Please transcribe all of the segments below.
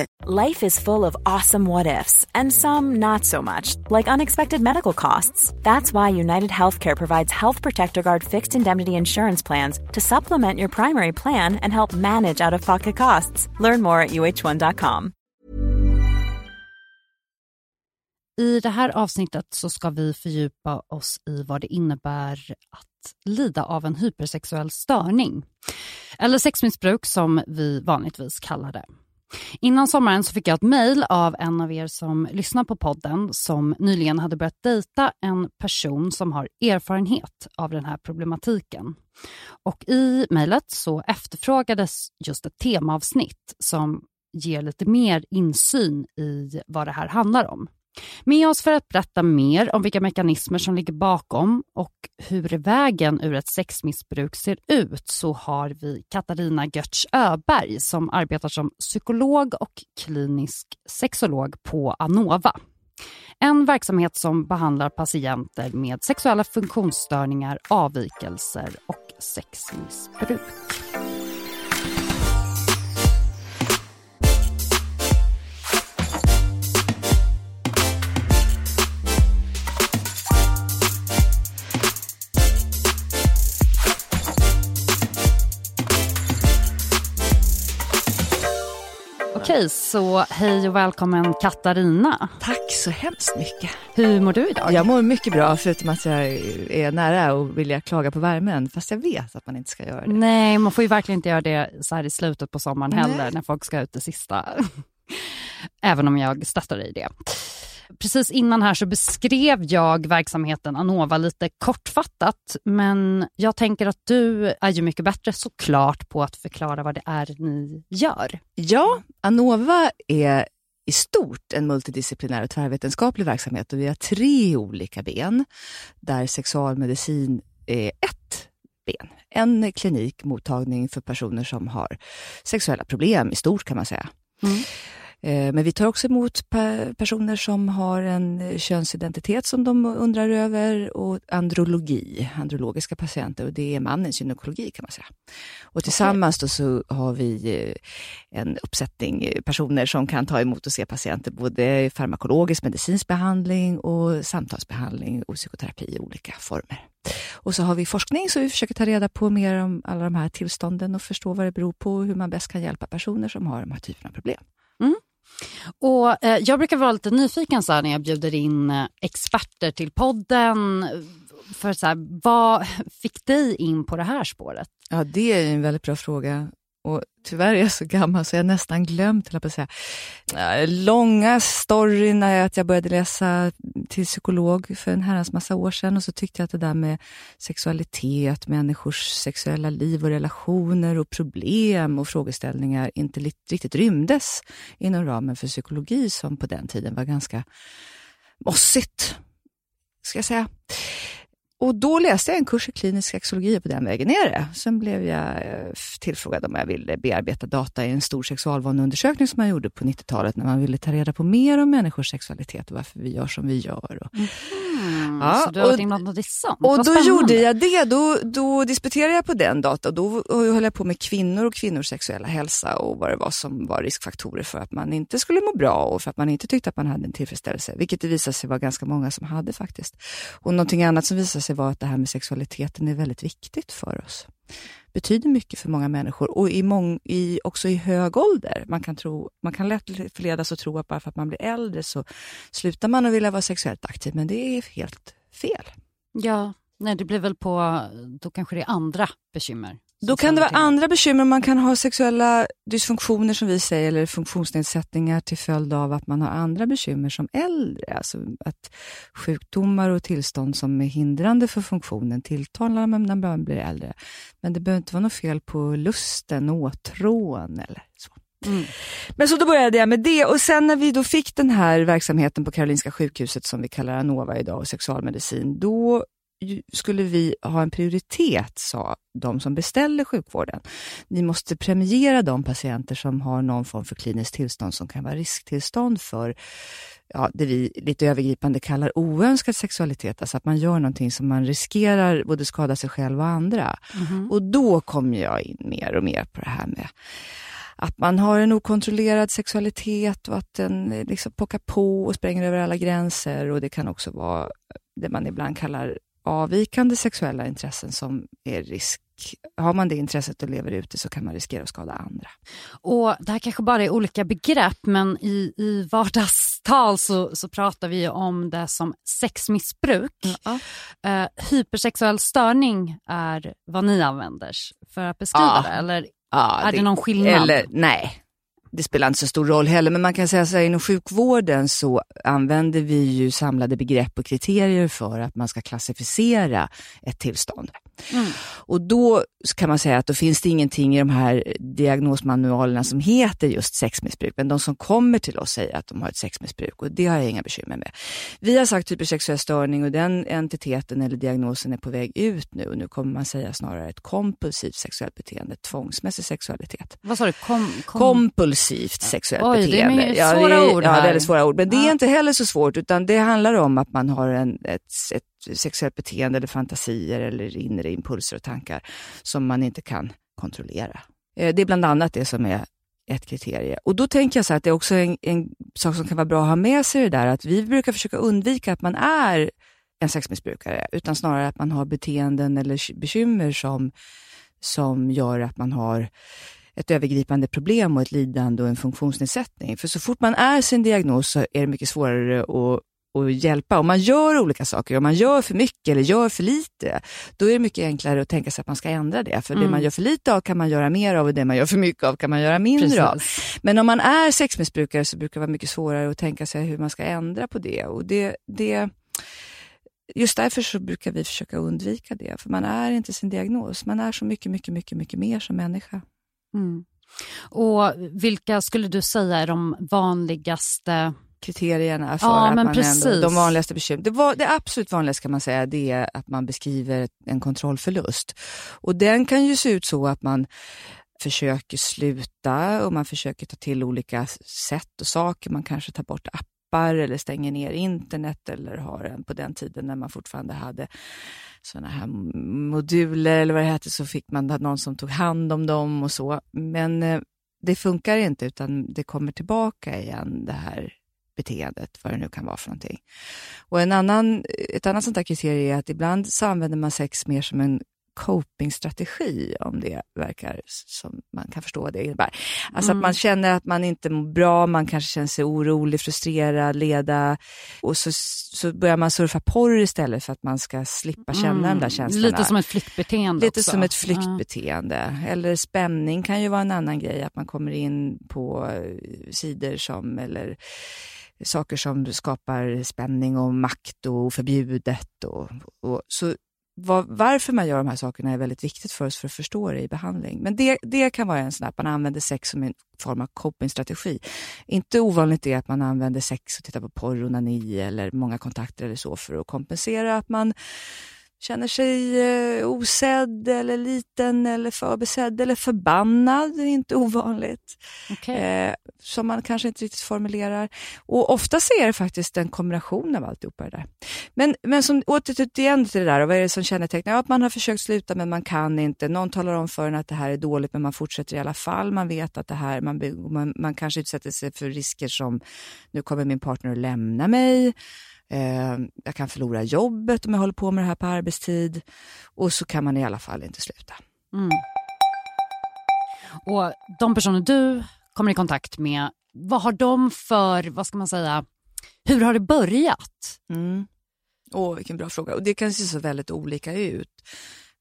It, Life is full of awesome what ifs, and some not so much, like unexpected medical costs. That's why United Healthcare provides Health Protector Guard fixed indemnity insurance plans to supplement your primary plan and help manage out of pocket costs. Learn more at uh1.com. I det här avsnittet så ska vi fördjupa oss i vad det innebär att lida av en hypersexuell störning. Eller sexmissbruk som vi vanligtvis kallar det. Innan sommaren så fick jag ett mejl av en av er som lyssnar på podden som nyligen hade börjat dejta en person som har erfarenhet av den här problematiken. Och I mejlet så efterfrågades just ett temaavsnitt som ger lite mer insyn i vad det här handlar om. Med oss för att berätta mer om vilka mekanismer som ligger bakom och hur vägen ur ett sexmissbruk ser ut så har vi Katarina Götz Öberg som arbetar som psykolog och klinisk sexolog på Anova. En verksamhet som behandlar patienter med sexuella funktionsstörningar, avvikelser och sexmissbruk. Okej, så hej och välkommen Katarina. Tack så hemskt mycket. Hur mår du idag? Jag mår mycket bra, förutom att jag är nära och vill klaga på värmen, fast jag vet att man inte ska göra det. Nej, man får ju verkligen inte göra det så här i slutet på sommaren heller, Nej. när folk ska ut det sista. Även om jag stöttar dig i det. Precis innan här så beskrev jag verksamheten Anova lite kortfattat, men jag tänker att du är ju mycket bättre såklart på att förklara vad det är ni gör. Ja, Anova är i stort en multidisciplinär och tvärvetenskaplig verksamhet och vi har tre olika ben där sexualmedicin är ett ben. En klinik, mottagning för personer som har sexuella problem i stort kan man säga. Mm. Eh, men vi tar också emot personer som har en könsidentitet som de undrar över och andrologi, andrologiska patienter och det är mannens gynekologi kan man säga. Och tillsammans då så har vi eh, en uppsättning personer som kan ta emot och se patienter både farmakologisk medicinsk behandling och samtalsbehandling och psykoterapi i olika former. Och så har vi forskning så vi försöker ta reda på mer om alla de här tillstånden och förstå vad det beror på och hur man bäst kan hjälpa personer som har de här typerna av problem. Och eh, Jag brukar vara lite nyfiken så när jag bjuder in eh, experter till podden. Eh, för så här, Vad fick dig in på det här spåret? Ja, det är en väldigt bra fråga. Och tyvärr är jag så gammal så jag nästan glömt, på att säga. Eh, långa storyn är att jag började läsa till psykolog för en herrans massa år sedan och så tyckte jag att det där med sexualitet, människors sexuella liv och relationer och problem och frågeställningar inte riktigt rymdes inom ramen för psykologi som på den tiden var ganska mossigt, ska jag säga. Och då läste jag en kurs i klinisk sexologi på den vägen är det. Sen blev jag eh, tillfrågad om jag ville bearbeta data i en stor sexualvaneundersökning som man gjorde på 90-talet när man ville ta reda på mer om människors sexualitet och varför vi gör som vi gör. Och, mm, ja, så du har varit inblandad i sånt? Och då spännande. gjorde jag det. Då, då disputerade jag på den data och då höll jag på med kvinnor och kvinnors sexuella hälsa och vad det var som var riskfaktorer för att man inte skulle må bra och för att man inte tyckte att man hade en tillfredsställelse. Vilket det visade sig vara ganska många som hade faktiskt. Och någonting annat som visade sig var att det här med sexualiteten är väldigt viktigt för oss betyder mycket för många människor och i mång, i, också i hög ålder. Man kan, tro, man kan lätt förledas att tro att bara för att man blir äldre så slutar man att vilja vara sexuellt aktiv, men det är helt fel. Ja, nej, det blir väl på, då kanske det är andra bekymmer Då kan det vara andra bekymmer. Man kan ha sexuella dysfunktioner som vi säger, eller funktionsnedsättningar till följd av att man har andra bekymmer som äldre. Alltså att sjukdomar och tillstånd som är hindrande för funktionen tilltalar när man blir äldre. Men det behöver inte vara något fel på lusten, åtrån eller så. Mm. Men så då började jag med det och sen när vi då fick den här verksamheten på Karolinska sjukhuset som vi kallar Anova idag och sexualmedicin, då skulle vi ha en prioritet, sa de som beställer sjukvården. Ni måste premiera de patienter som har någon form för kliniskt tillstånd som kan vara risktillstånd för ja, det vi lite övergripande kallar oönskad sexualitet, alltså att man gör någonting som man riskerar både skada sig själv och andra. Mm. Och då kom jag in mer och mer på det här med att man har en okontrollerad sexualitet och att den liksom pockar på och spränger över alla gränser. Och Det kan också vara det man ibland kallar avvikande sexuella intressen som är risk har man det intresset och lever ute så kan man riskera att skada andra. Och Det här kanske bara är olika begrepp men i, i vardagstal så, så pratar vi om det som sexmissbruk. Mm. Uh, hypersexuell störning är vad ni använder för att beskriva ja. det eller ja, är det, det någon skillnad? Eller, nej, det spelar inte så stor roll heller, men man kan säga så här, inom sjukvården så använder vi ju samlade begrepp och kriterier för att man ska klassificera ett tillstånd. Mm. Och då kan man säga att då finns det ingenting i de här diagnosmanualerna som heter just sexmissbruk, men de som kommer till oss säger att de har ett sexmissbruk och det har jag inga bekymmer med. Vi har sagt hypersexuell störning och den entiteten eller diagnosen är på väg ut nu och nu kommer man säga snarare ett kompulsivt sexuellt beteende, tvångsmässig sexualitet. Vad sa du? Kom, kom... Kompulsivt sexuellt Oj, beteende. Det är svåra ja, ord här. Ja, väldigt svåra ord, men det är inte heller så svårt utan det handlar om att man har en, ett, ett sexuellt beteende eller fantasier eller inre impulser och tankar som man inte kan kontrollera. Eh, det är bland annat det som är ett kriterie. Och då tänker jag så att det är också en, en sak som kan vara bra att ha med sig det där att vi brukar försöka undvika att man är en sexmissbrukare, utan snarare att man har beteenden eller bekymmer som, som gör att man har ett övergripande problem och ett lidande och en funktionsnedsättning. För så fort man är sin diagnos så är det mycket svårare att och hjälpa. Om man gör olika saker, om man gör för mycket eller gör för lite, då är det mycket enklare att tänka sig att man ska ändra det. För mm. det man gör för lite av kan man göra mer av och det man gör för mycket av kan man göra mindre Precis. av. Men om man är sexmissbrukare så brukar det vara mycket svårare att tänka sig hur man ska ändra på det. Och det, det Just därför så brukar vi försöka undvika det, för man är inte sin diagnos. Man är så mycket, mycket, mycket, mycket mer som människa. Mm. Och Vilka skulle du säga är de vanligaste kriterierna för ja, att man ändå, de vanligaste bekymren. Det, det absolut vanligaste kan man säga det är att man beskriver en kontrollförlust. Och den kan ju se ut så att man försöker sluta och man försöker ta till olika sätt och saker. Man kanske tar bort appar eller stänger ner internet eller har en på den tiden när man fortfarande hade sådana här moduler eller vad det hette så fick man någon som tog hand om dem och så. Men eh, det funkar inte utan det kommer tillbaka igen det här beteendet, vad det nu kan vara för någonting. Och en annan, ett annat sånt där kriterium är att ibland så använder man sex mer som en copingstrategi, om det verkar som man kan förstå vad det innebär. Alltså mm. att man känner att man inte mår bra, man kanske känner sig orolig, frustrerad, leda och så, så börjar man surfa porr istället för att man ska slippa känna mm. de där känslorna. Lite som ett flyktbeteende Lite också. som ett flyktbeteende. Mm. Eller spänning kan ju vara en annan grej, att man kommer in på sidor som, eller saker som skapar spänning och makt och förbjudet. Och, och så var, varför man gör de här sakerna är väldigt viktigt för oss för att förstå det i behandling. Men det, det kan vara en sån att man använder sex som en form av copingstrategi. Inte ovanligt är att man använder sex och tittar på porr, onani eller många kontakter eller så för att kompensera att man känner sig eh, osedd eller liten eller förbesedd eller förbannad, det är inte ovanligt. Okay. Eh, som man kanske inte riktigt formulerar. Och ofta är det faktiskt en kombination av alltihopa det där. Men, men som, åter igen till det där, och vad är det som kännetecknar? Ja, att man har försökt sluta men man kan inte. Någon talar om för en att det här är dåligt men man fortsätter i alla fall. Man vet att det här, man, man, man kanske utsätter sig för risker som, nu kommer min partner att lämna mig. Eh, jag kan förlora jobbet om jag håller på med det här på arbetstid. Och så kan man i alla fall inte sluta. Mm. Och de personer du kommer i kontakt med, vad har de för, vad ska man säga, hur har det börjat? Mm. Åh, vilken bra fråga. Och Det kan se så väldigt olika ut.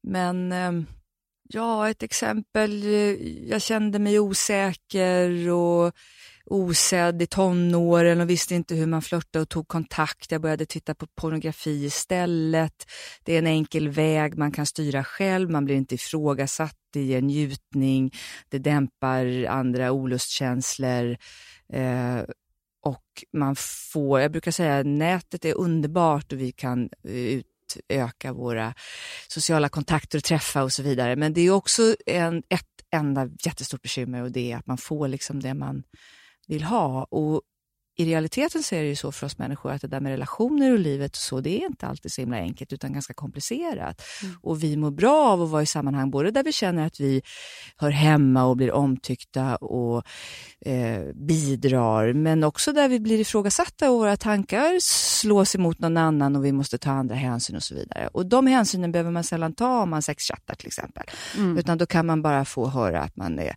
Men eh, Ja, ett exempel. Jag kände mig osäker och osedd i tonåren och visste inte hur man flörtade och tog kontakt. Jag började titta på pornografi istället. Det är en enkel väg, man kan styra själv, man blir inte ifrågasatt, det ger njutning, det dämpar andra olustkänslor. Eh, och man får, jag brukar säga nätet är underbart och vi kan eh, utöka våra sociala kontakter och träffa och så vidare. Men det är också en, ett enda jättestort bekymmer och det är att man får liksom det man vill ha. Och i realiteten så är det ju så för oss människor att det där med relationer och livet och så, det är inte alltid så himla enkelt utan ganska komplicerat. Mm. Och vi mår bra av att vara i sammanhang både där vi känner att vi hör hemma och blir omtyckta och eh, bidrar, men också där vi blir ifrågasatta och våra tankar slås emot någon annan och vi måste ta andra hänsyn och så vidare. Och de hänsynen behöver man sällan ta om man sexchattar till exempel, mm. utan då kan man bara få höra att man är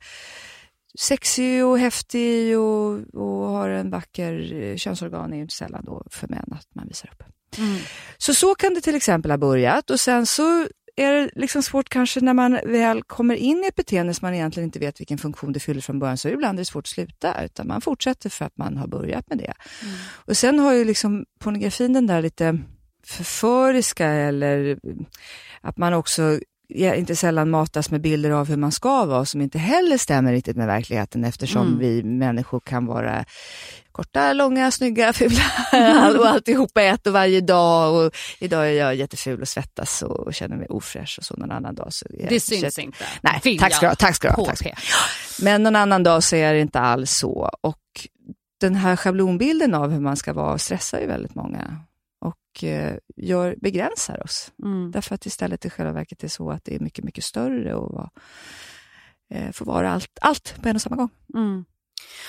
sexig och häftig och, och har en vacker eh, könsorgan är ju inte sällan då för män att man visar upp. Mm. Så så kan det till exempel ha börjat och sen så är det liksom svårt kanske när man väl kommer in i ett beteende som man egentligen inte vet vilken funktion det fyller från början, så ibland är det svårt att sluta, utan man fortsätter för att man har börjat med det. Mm. Och sen har ju liksom pornografin den där lite förföriska eller att man också inte sällan matas med bilder av hur man ska vara som inte heller stämmer riktigt med verkligheten eftersom mm. vi människor kan vara korta, långa, snygga, fula och alltihopa ett och varje dag. Och idag är jag jätteful och svettas och känner mig ofräsch och så någon annan dag. Så det syns känner... inte. Nej, tack ska du tack ska ha. Men någon annan dag så är det inte alls så. Och den här schablonbilden av hur man ska vara stressar ju väldigt många och eh, gör, begränsar oss. Mm. Därför att istället i själva verket är så att det är mycket, mycket större och var, eh, får vara allt, allt på en och samma gång. Mm.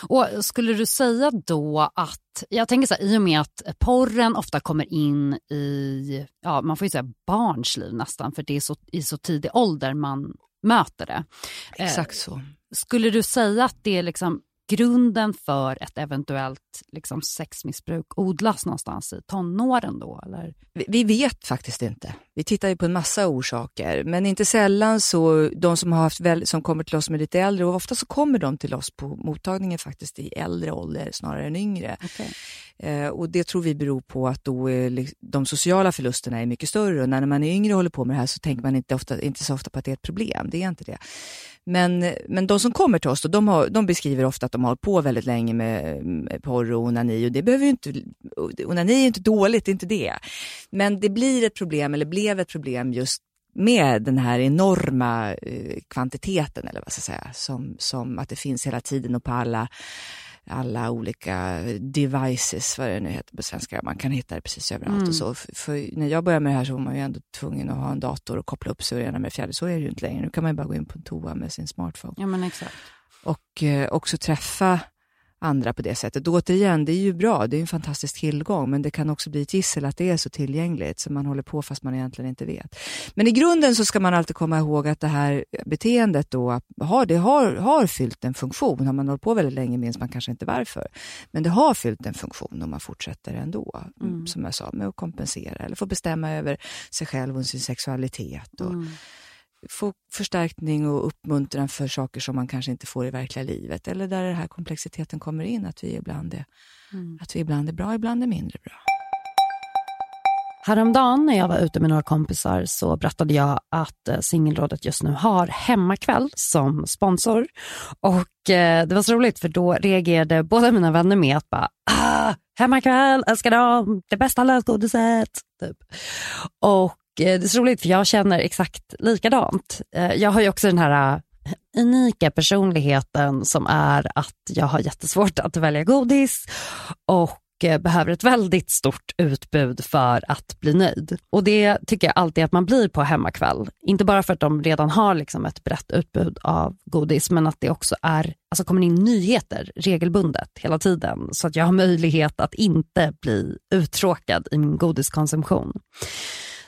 Och Skulle du säga då att, jag tänker så här, i och med att porren ofta kommer in i, ja man får ju säga barns liv nästan, för det är så, i så tidig ålder man möter det. Exakt så. Eh, skulle du säga att det är liksom grunden för ett eventuellt liksom, sexmissbruk odlas någonstans i tonåren då? Eller? Vi, vi, vet faktiskt inte. Vi tittar ju på en massa orsaker, men inte sällan så, de som, har haft väl, som kommer till oss med lite äldre, och ofta så kommer de till oss på mottagningen faktiskt i äldre ålder snarare än yngre. Okay. Eh, och det tror vi beror på att då är de sociala förlusterna är mycket större och när man är yngre och håller på med det här så tänker man inte, ofta, inte så ofta på att det är ett problem. Det är inte det. Men, men de som kommer till oss, då, de, har, de beskriver ofta att de har hållit på väldigt länge med, med porr och onani och det behöver ju inte, onani är inte dåligt, det är inte det. Men det blir ett problem, eller blev ett problem just med den här enorma eh, kvantiteten, eller vad ska jag säga, som, som att det finns hela tiden och på alla alla olika devices, vad det nu heter på svenska. Man kan hitta det precis överallt mm. och så. För, för, när jag började med det här så var man ju ändå tvungen att ha en dator och koppla upp sig och ena med fjärde. Så är det ju inte längre. Nu kan man ju bara gå in på en toa med sin smartphone. Ja, men exakt. Och eh, också träffa andra på det sättet. Och återigen, det är ju bra, det är en fantastisk tillgång, men det kan också bli ett gissel att det är så tillgängligt, så man håller på fast man egentligen inte vet. Men i grunden så ska man alltid komma ihåg att det här beteendet då, har, det har, har fyllt en funktion. Har man hållit på väldigt länge minns man kanske inte varför. Men det har fyllt en funktion och man fortsätter ändå, mm. som jag sa, med att kompensera eller få bestämma över sig själv och sin sexualitet. Och, mm få förstärkning och uppmuntran för saker som man kanske inte får i verkliga livet. Eller där den här komplexiteten kommer in, att vi ibland är, mm. att vi ibland är bra, ibland är mindre bra. Häromdagen när jag var ute med några kompisar så berättade jag att eh, Singelrådet just nu har Hemmakväll som sponsor. Och eh, det var så roligt för då reagerade båda mina vänner med att bara ah, Hemmakväll, älskar dem, det bästa lösgodiset. Typ. Och Eh, det är så roligt för jag känner exakt likadant. Eh, jag har ju också den här eh, unika personligheten som är att jag har jättesvårt att välja godis och behöver ett väldigt stort utbud för att bli nöjd. Och det tycker jag alltid att man blir på hemmakväll. Inte bara för att de redan har liksom ett brett utbud av godis, men att det också är, alltså kommer in nyheter regelbundet hela tiden. Så att jag har möjlighet att inte bli uttråkad i min godiskonsumtion.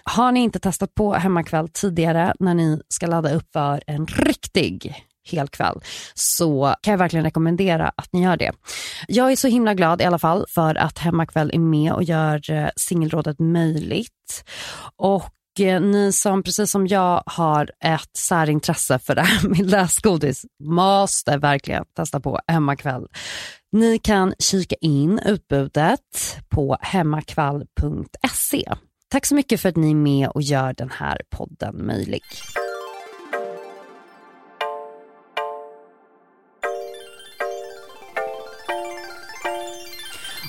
Har ni inte testat på hemmakväll tidigare när ni ska ladda upp för en riktig helkväll så kan jag verkligen rekommendera att ni gör det. Jag är så himla glad i alla fall för att Hemmakväll är med och gör eh, singelrådet möjligt. Och eh, ni som precis som jag har ett särintresse för det här med läsgodis måste verkligen testa på Hemmakväll. Ni kan kika in utbudet på hemmakvall.se. Tack så mycket för att ni är med och gör den här podden möjlig.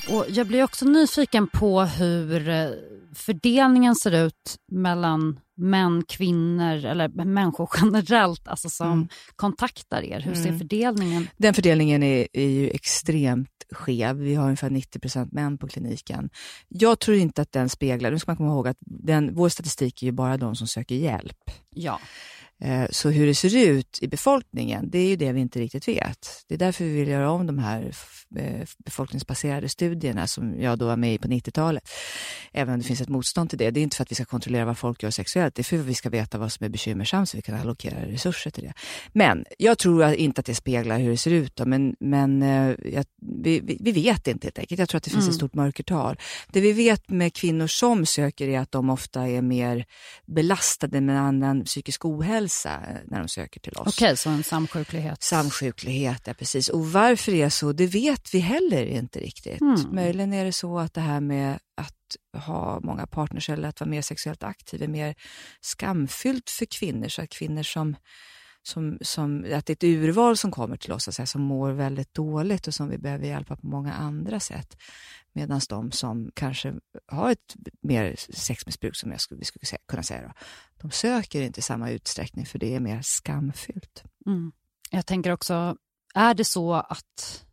Och jag blir också nyfiken på hur eh, fördelningen ser ut mellan män, kvinnor eller människor generellt alltså som mm. kontaktar er. Hur ser mm. fördelningen Den fördelningen är, är ju extremt skev. Vi har ungefär 90% män på kliniken. Jag tror inte att den speglar, nu ska man komma ihåg att den, vår statistik är ju bara de som söker hjälp. Ja. Eh, så hur det ser ut i befolkningen, det är ju det vi inte riktigt vet. Det är därför vi vill göra om de här eh, befolkningsbaserade studierna som jag då var med i på 90-talet. Även om det finns ett motstånd till det. Det är inte för att vi ska kontrollera vad folk gör sexuellt, det är för att vi ska veta vad som är bekymmersamt så vi kan allokera resurser till det. Men jag tror inte att det speglar hur det ser ut, då, men, men eh, jag, vi, vi, vet inte helt enkelt. Jag tror att det finns mm. ett stort mörkertal. Det vi vet med kvinnor som söker är att de ofta är mer belastade med annan psykisk ohälsa ohälsa när de söker till oss. Okej, okay, så en samsjuklighet. Samsjuklighet, ja precis. Och varför det är så, det vet vi heller inte riktigt. Mm. Möjligen är det så att det här med att ha många partners eller att vara mer sexuellt aktiv är mer skamfyllt för kvinnor. Så att kvinnor som som, som, att det är ett urval som kommer till oss, alltså, som mår väldigt dåligt och som vi behöver hjälpa på många andra sätt. Medan de som kanske har ett mer sexmissbruk, som jag skulle, vi skulle kunna säga, då, de söker inte i samma utsträckning för det är mer skamfyllt. Mm. Jag tänker också, är det så att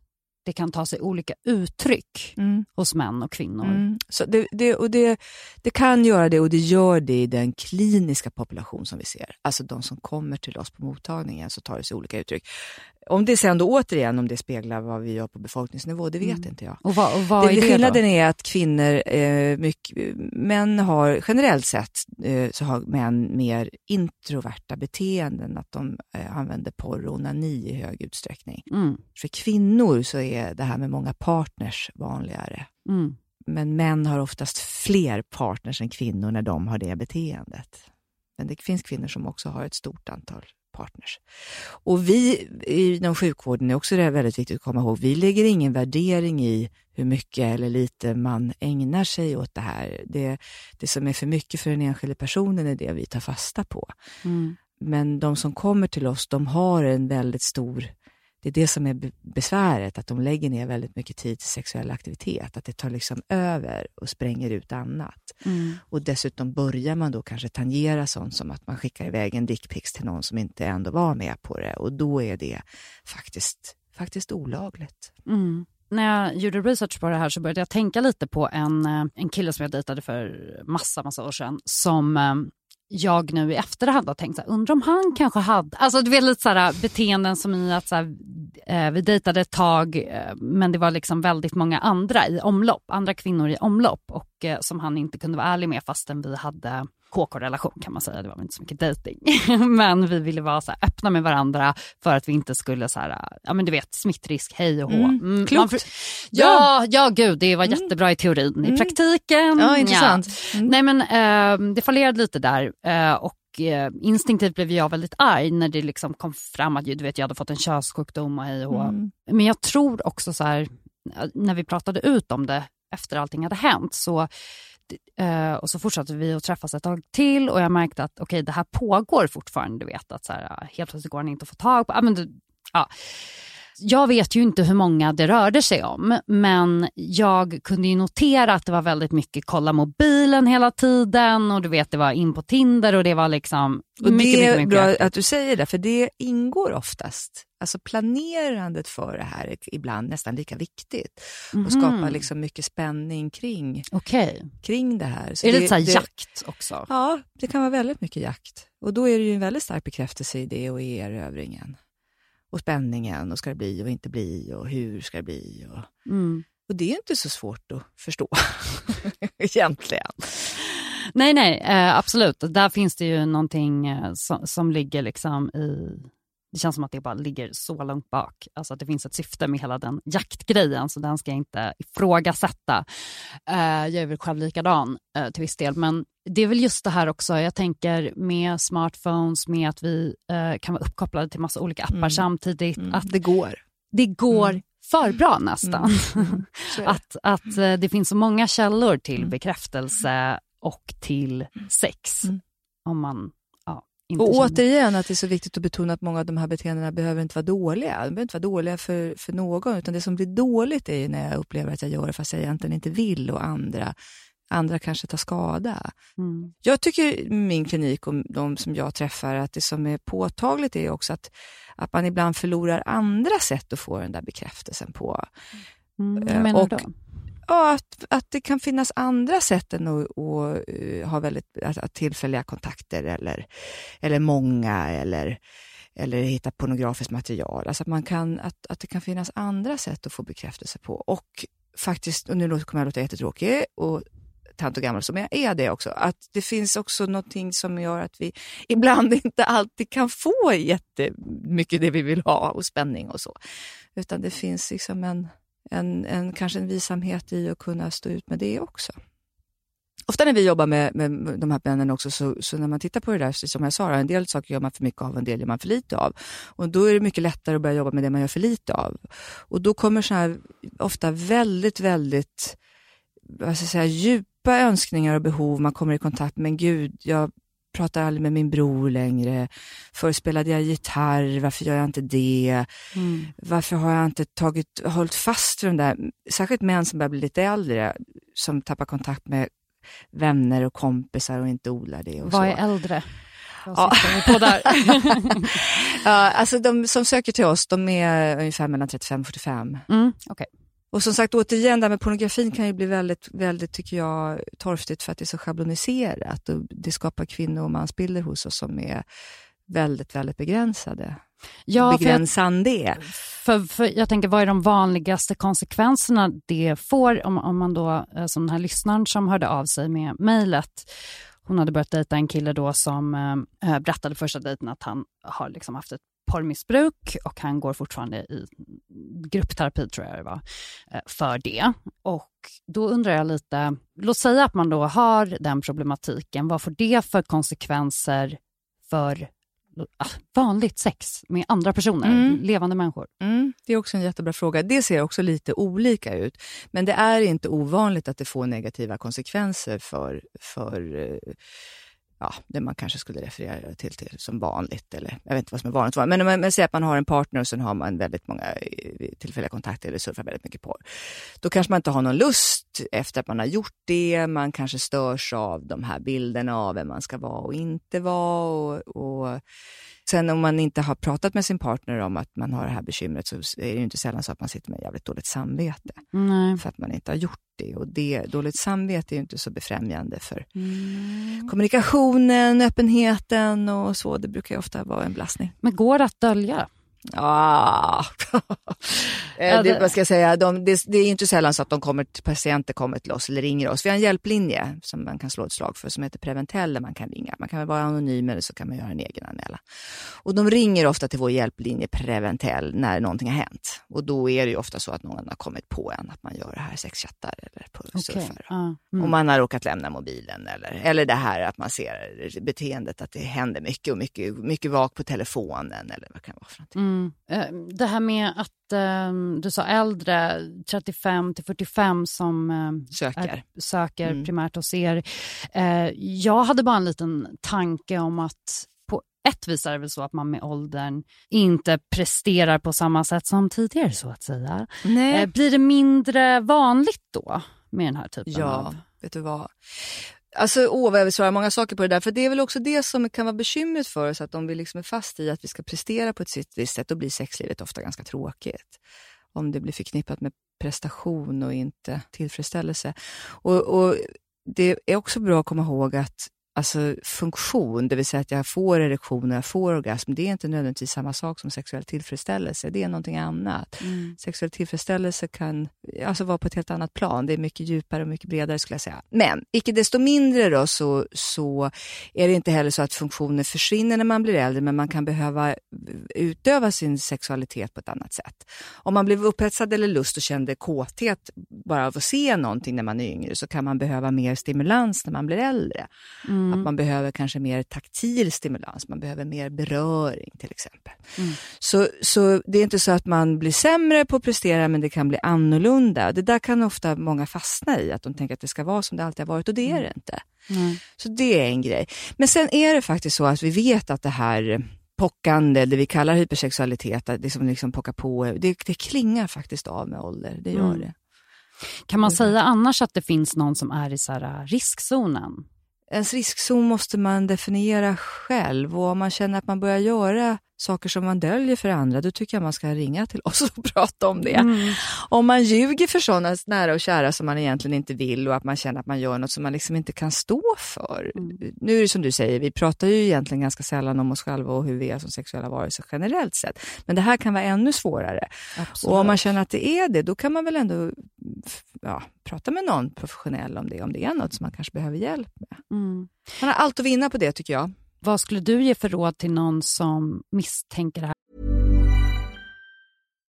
det kan ta sig olika uttryck mm. hos män och kvinnor. Mm. Så det, det, och det, det kan göra det och det gör det i den kliniska population som vi ser. Alltså de som kommer till oss på mottagningen så tar det sig olika uttryck. Om det sen då återigen om det speglar vad vi gör på befolkningsnivå, det vet mm. inte jag. Och vad, och vad det, är det skillnaden då? är att kvinnor, eh, mycket, män har generellt sett eh, så har män mer introverta beteenden, att de eh, använder porr och onani i hög utsträckning. Mm. För kvinnor så är det här med många partners vanligare. Mm. Men män har oftast fler partners än kvinnor när de har det beteendet. Men det finns kvinnor som också har ett stort antal partners. Och vi inom sjukvården är också det väldigt viktigt att komma ihåg, vi lägger ingen värdering i hur mycket eller lite man ägnar sig åt det här. Det, det som är för mycket för den enskilda personen är det vi tar fasta på. Mm. Men de som kommer till oss, de har en väldigt stor det är det som är besväret, att de lägger ner väldigt mycket tid till sexuell aktivitet. Att det tar liksom över och spränger ut annat. Mm. Och dessutom börjar man då kanske tangera sånt som att man skickar iväg en dickpics till någon som inte ändå var med på det. Och då är det faktiskt, faktiskt olagligt. Mm. När jag gjorde research på det här så började jag tänka lite på en, eh, en kille som jag dejtade för massa, massa år sedan som eh, jag nu i efterhand har tänkt så här, undrar om han kanske hade, alltså du vet lite så här, beteenden som i att så här, eh, vi dejtade ett tag eh, men det var liksom väldigt många andra i omlopp, andra kvinnor i omlopp och eh, som han inte kunde vara ärlig med fastän vi hade KK-relation kan man säga, det var inte så mycket dejting. men vi ville vara så här, öppna med varandra för att vi inte skulle så här, ja men du vet smittrisk, hej och hå. Mm, mm klokt. ja, ja gud det var mm. jättebra i teorin. Mm. I praktiken, ja intressant. Ja. Mm. Nej men eh, det fallerade lite där eh, och eh, instinktivt blev jag väldigt arg när det liksom kom fram att du vet, jag hade fått en könssjukdom och hej och. Mm. Men jag tror också så här, när vi pratade ut om det efter allting hade hänt så eh, och så fortsatte vi att träffas ett tag till och jag märkte att okay, det här pågår fortfarande. Du vet att så här, helt plötsligt går han inte att få tag på. Ah, men, ja. Jag vet ju inte hur många det rörde sig om, men jag kunde ju notera att det var väldigt mycket kolla mobilen hela tiden och du vet det var in på Tinder och det var liksom och mycket, Det är mycket, bra att du säger det, för det ingår oftast. Alltså planerandet för det här är ibland nästan lika viktigt. Mm. Och skapa liksom mycket spänning kring, okay. kring det här. Så är det, det lite så jakt också? Ja, det kan vara väldigt mycket jakt. Och då är det ju en väldigt stark bekräftelse i det och i erövringen och spänningen och ska det bli och inte bli och hur ska det bli. Och, mm. och det är inte så svårt att förstå egentligen. Nej, nej, eh, absolut. Där finns det ju någonting eh, som, som ligger liksom i det känns som att det bara ligger så långt bak. Alltså att det finns ett syfte med hela den jaktgrejen, så den ska jag inte ifrågasätta. Uh, jag är väl själv likadan uh, till viss del, men det är väl just det här också, jag tänker med smartphones, med att vi uh, kan vara uppkopplade till massa olika appar mm. samtidigt. Mm. Att det går. Det går mm. för bra nästan. Mm. mm. att att det finns så många källor till mm. bekräftelse och till sex. Om man och återigen att det är så viktigt att betona att många av de här beteendena behöver inte vara dåliga. De behöver inte vara dåliga för, för någon, utan det som blir dåligt är när jag upplever att jag gör det fast jag egentligen inte vill och andra, andra kanske tar skada. Mm. Jag tycker min klinik och de som jag träffar att det som är påtagligt är också att, att man ibland förlorar andra sätt att få den där bekräftelsen på. Mm, vad menar och, du då? Ja, att, att det kan finnas andra sätt än att, att eh, ha väldigt att, att tillfälliga kontakter eller, eller många eller, eller hitta pornografiskt material. Alltså att, man kan, att, att det kan finnas andra sätt att få bekräftelse på. Och faktiskt, och nu kommer jag låta jättetråkig och tant och gammal som jag är det också, att det finns också någonting som gör att vi ibland inte alltid kan få jättemycket det vi vill ha och spänning och så. Utan det finns liksom en en, en, kanske en visamhet i att kunna stå ut med det också. Ofta när vi jobbar med, med de här männen också, så, så, när man tittar på det där, som jag sa, en del saker gör man för mycket av och en del gör man för lite av. Och Då är det mycket lättare att börja jobba med det man gör för lite av. Och Då kommer så här, ofta väldigt, väldigt vad ska jag säga, djupa önskningar och behov. Man kommer i kontakt med, men gud, jag pratar aldrig med min bror längre. Förr spelade jag gitarr, varför gör jag inte det? Mm. Varför har jag inte tagit, hållit fast vid de där, särskilt män som börjar bli lite äldre, som tappar kontakt med vänner och kompisar och inte odlar det. Och Vad så. är äldre? Ja. Ja, alltså de som söker till oss, de är ungefär mellan 35 och 45. Mm, okay. Och som sagt, återigen, det här med pornografin kan ju bli väldigt, väldigt, tycker jag, torftigt för att det är så schabloniserat och det skapar kvinno och mansbilder hos oss som är väldigt, väldigt begränsade. Ja, Begränsande. För, för, för, jag tänker, vad är de vanligaste konsekvenserna det får om, om man då, eh, som den här lyssnaren som hörde av sig med mejlet, hon hade börjat dejta en kille då som äh, berättade första dejten att han har liksom haft ett porrmissbruk och han går fortfarande i gruppterapi tror jag det var, eh, för det. Och då undrar jag lite, låt säga att man då har den problematiken, vad får det för konsekvenser för ah, vanligt sex med andra personer, mm. levande människor? Mm, det är också en jättebra fråga. Det ser också lite olika ut, men det är inte ovanligt att det får negativa konsekvenser för, för eh, ja, det man kanske skulle referera till, till som vanligt, eller jag vet inte vad som är vanligt. Men om man säger att man har en partner och sen har man väldigt många eh, tillfälliga kontakter eller surfar väldigt mycket på. Då kanske man inte har någon lust efter att man har gjort det. Man kanske störs av de här bilderna av vem man ska vara och inte vara. Och, och Sen om man inte har pratat med sin partner om att man har det här bekymret så är det ju inte sällan så att man sitter med jävligt dåligt samvete. Nej. För att man inte har gjort det. Och det, dåligt samvete är ju inte så befrämjande för mm. kommunikationen, öppenheten och så. Det brukar ju ofta vara en belastning. Men går det att dölja? Ah. det, vad ska jag säga? De, det, det, är inte sällan så att de kommer, patienter kommer till oss eller ringer oss. Vi har en hjälplinje som man kan slå ett slag för som heter Preventell där man kan ringa. Man kan vara anonym eller så kan man göra en egen anmälan. Och de ringer ofta till vår hjälplinje Preventell när någonting har hänt. Och då är det ofta så att någon har kommit på en att man gör det här sexchattar eller på okay. Ah. Mm. Och man har råkat lämna mobilen eller, eller det här att man ser beteendet att det händer mycket och mycket, mycket vak på telefonen eller vad kan det vara för någonting. Mm. Mm. Det här med att um, du sa äldre, 35 till 45 som um, söker, är, söker mm. primärt hos er. Uh, jag hade bara en liten tanke om att på ett vis är det väl så att man med åldern inte presterar på samma sätt som tidigare så att säga. Nej. Blir det mindre vanligt då med den här typen ja, av... vet du vad? Alltså, åh, vad jag vill svara många saker på det där. För det är väl också det som kan vara bekymret för oss, att om vi liksom är fast i att vi ska prestera på ett visst sätt, då blir sexlivet ofta ganska tråkigt. Om det blir förknippat med prestation och inte tillfredsställelse. Och, och Det är också bra att komma ihåg att alltså, funktion, det vill säga att jag får erektion och jag får orgasm, det är inte nödvändigtvis samma sak som sexuell tillfredsställelse. Det är någonting annat. Mm. Sexuell tillfredsställelse kan alltså vara på ett helt annat plan. Det är mycket djupare och mycket bredare skulle jag säga. Men icke desto mindre då så, så är det inte heller så att funktioner försvinner när man blir äldre, men man kan behöva utöva sin sexualitet på ett annat sätt. Om man blev upphetsad eller lust och kände kåthet bara av att se någonting när man är yngre, så kan man behöva mer stimulans när man blir äldre. Mm. Att man behöver kanske mer taktil stimulans, man behöver mer beröring till exempel. Mm. Så, så det är inte så att man blir sämre på att prestera, men det kan bli annorlunda. Det där kan ofta många fastna i, att de tänker att det ska vara som det alltid har varit och det är mm. det inte. Mm. Så det är en grej. Men sen är det faktiskt så att vi vet att det här pockande, det vi kallar hypersexualitet, det som liksom pockar på, det, det klingar faktiskt av med ålder. Det gör mm. det. Kan man säga annars att det finns någon som är i så riskzonen? Ens riskzon måste man definiera själv och om man känner att man börjar göra saker som man döljer för andra, då tycker jag man ska ringa till oss och prata om det. Mm. Om man ljuger för sådana nära och kära som man egentligen inte vill och att man känner att man gör något som man liksom inte kan stå för. Mm. Nu är det som du säger, vi pratar ju egentligen ganska sällan om oss själva och hur vi är som sexuella varelser generellt sett. Men det här kan vara ännu svårare. Absolut. Och om man känner att det är det, då kan man väl ändå ja, prata med någon professionell om det, om det är något som man kanske behöver hjälp med. Mm. Man har allt att vinna på det tycker jag. Vad skulle du ge för råd till någon som misstänker det här?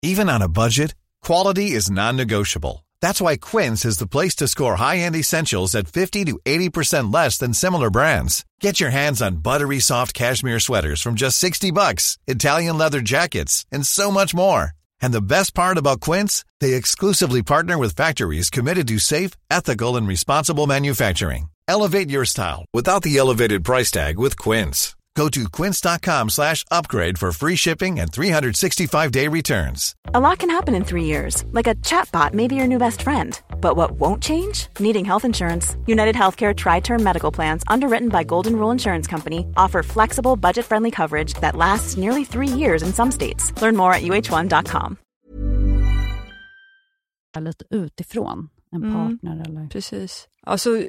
Even on a budget, quality is non-negotiable. That's why Quince is the place to score high-end essentials at 50 to 80% less than similar brands. Get your hands on buttery soft cashmere sweaters from just 60 bucks, Italian leather jackets, and so much more. And the best part about Quince, they exclusively partner with factories committed to safe, ethical, and responsible manufacturing. Elevate your style without the elevated price tag with Quince. Go to quince.com slash upgrade for free shipping and 365-day returns. A lot can happen in three years, like a chatbot may be your new best friend. But what won't change? Needing health insurance. United Healthcare Tri-Term Medical Plans, underwritten by Golden Rule Insurance Company, offer flexible, budget-friendly coverage that lasts nearly three years in some states. Learn more at uh1.com. Lite utifrån. en mm. partner? Mm, eller? Precis. Alltså,